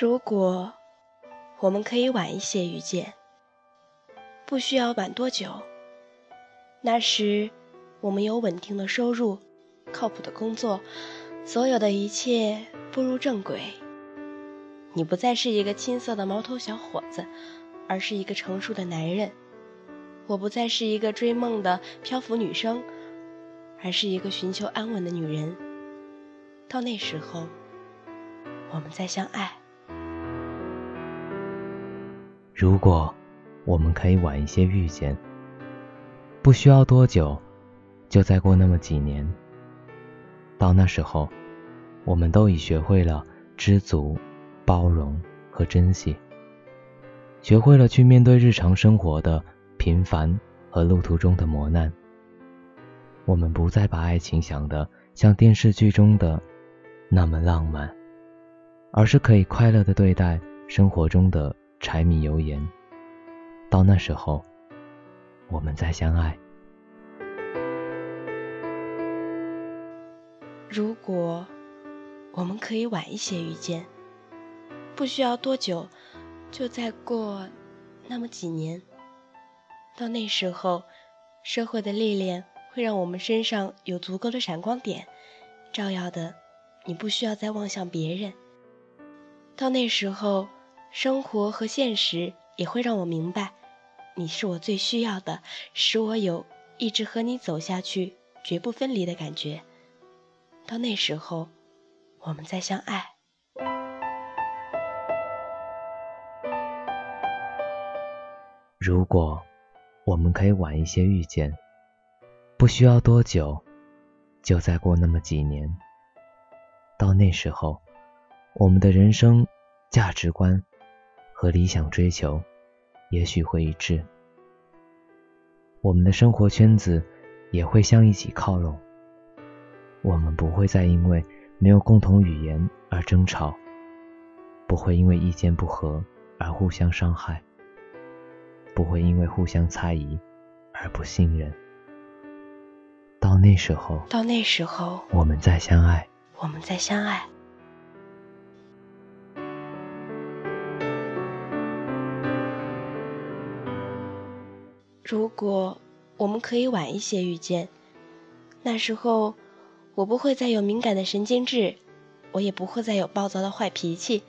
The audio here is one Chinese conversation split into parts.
如果我们可以晚一些遇见，不需要晚多久。那时，我们有稳定的收入，靠谱的工作，所有的一切步入正轨。你不再是一个青涩的毛头小伙子，而是一个成熟的男人；我不再是一个追梦的漂浮女生，而是一个寻求安稳的女人。到那时候，我们再相爱。如果我们可以晚一些遇见，不需要多久，就再过那么几年，到那时候，我们都已学会了知足、包容和珍惜，学会了去面对日常生活的平凡和路途中的磨难。我们不再把爱情想的像电视剧中的那么浪漫，而是可以快乐的对待生活中的。柴米油盐，到那时候，我们再相爱。如果我们可以晚一些遇见，不需要多久，就再过那么几年。到那时候，社会的历练会让我们身上有足够的闪光点，照耀的你不需要再望向别人。到那时候。生活和现实也会让我明白，你是我最需要的，使我有一直和你走下去、绝不分离的感觉。到那时候，我们再相爱。如果我们可以晚一些遇见，不需要多久，就再过那么几年。到那时候，我们的人生价值观。和理想追求也许会一致，我们的生活圈子也会向一起靠拢。我们不会再因为没有共同语言而争吵，不会因为意见不合而互相伤害，不会因为互相猜疑而不信任。到那时候，到那时候，我们再相爱，我们再相爱。如果我们可以晚一些遇见，那时候我不会再有敏感的神经质，我也不会再有暴躁的坏脾气，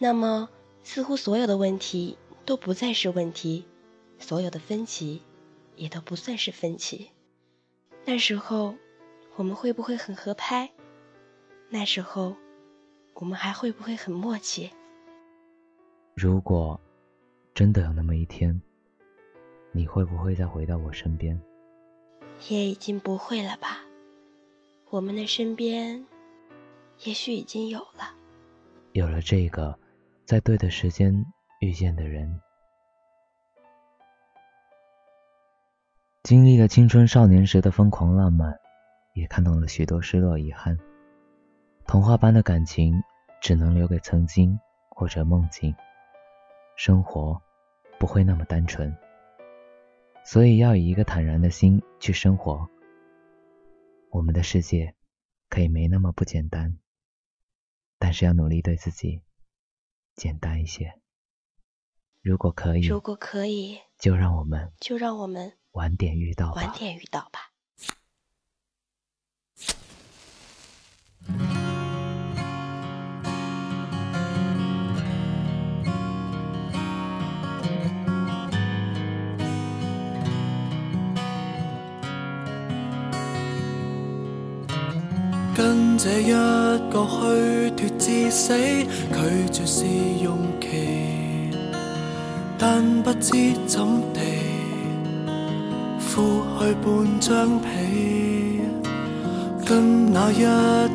那么似乎所有的问题都不再是问题，所有的分歧也都不算是分歧。那时候我们会不会很合拍？那时候我们还会不会很默契？如果真的有那么一天。你会不会再回到我身边？也已经不会了吧。我们的身边，也许已经有了。有了这个，在对的时间遇见的人。经历了青春少年时的疯狂浪漫，也看到了许多失落遗憾。童话般的感情，只能留给曾经或者梦境。生活不会那么单纯。所以要以一个坦然的心去生活，我们的世界可以没那么不简单，但是要努力对自己简单一些。如果可以，如果可以，就让我们，就让我们晚点遇到吧。跟这一个虚脱至死，拒绝试用期，但不知怎地，敷去半张被。跟那一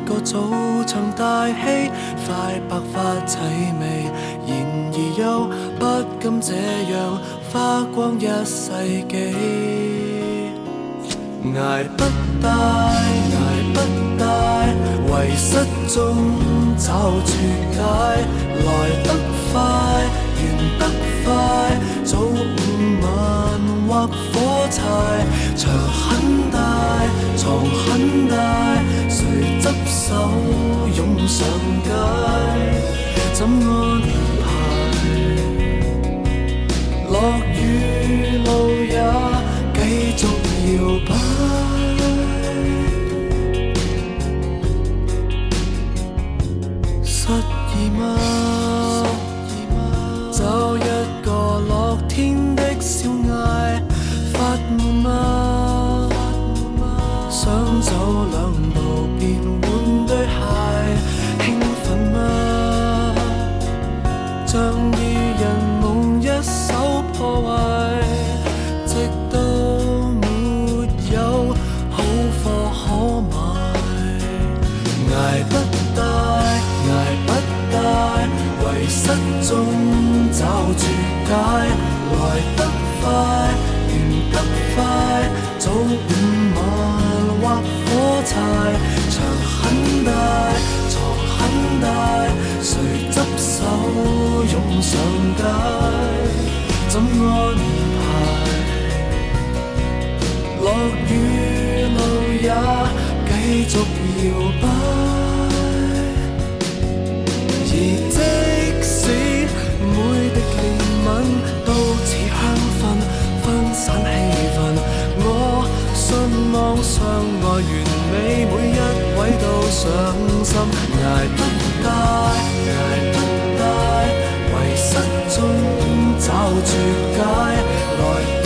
个早曾大器，快白发体味，然而又不甘这样花光一世纪，挨不低。不带遗失中找注解，来得快，圆得快，早午晚划火柴。来得快，完得快，早午晚划火柴，场很大，床很大，谁执手涌上街，怎安排？落雨路也继续摇。伤心挨不戴，挨不戴，迷失中找绝解。来。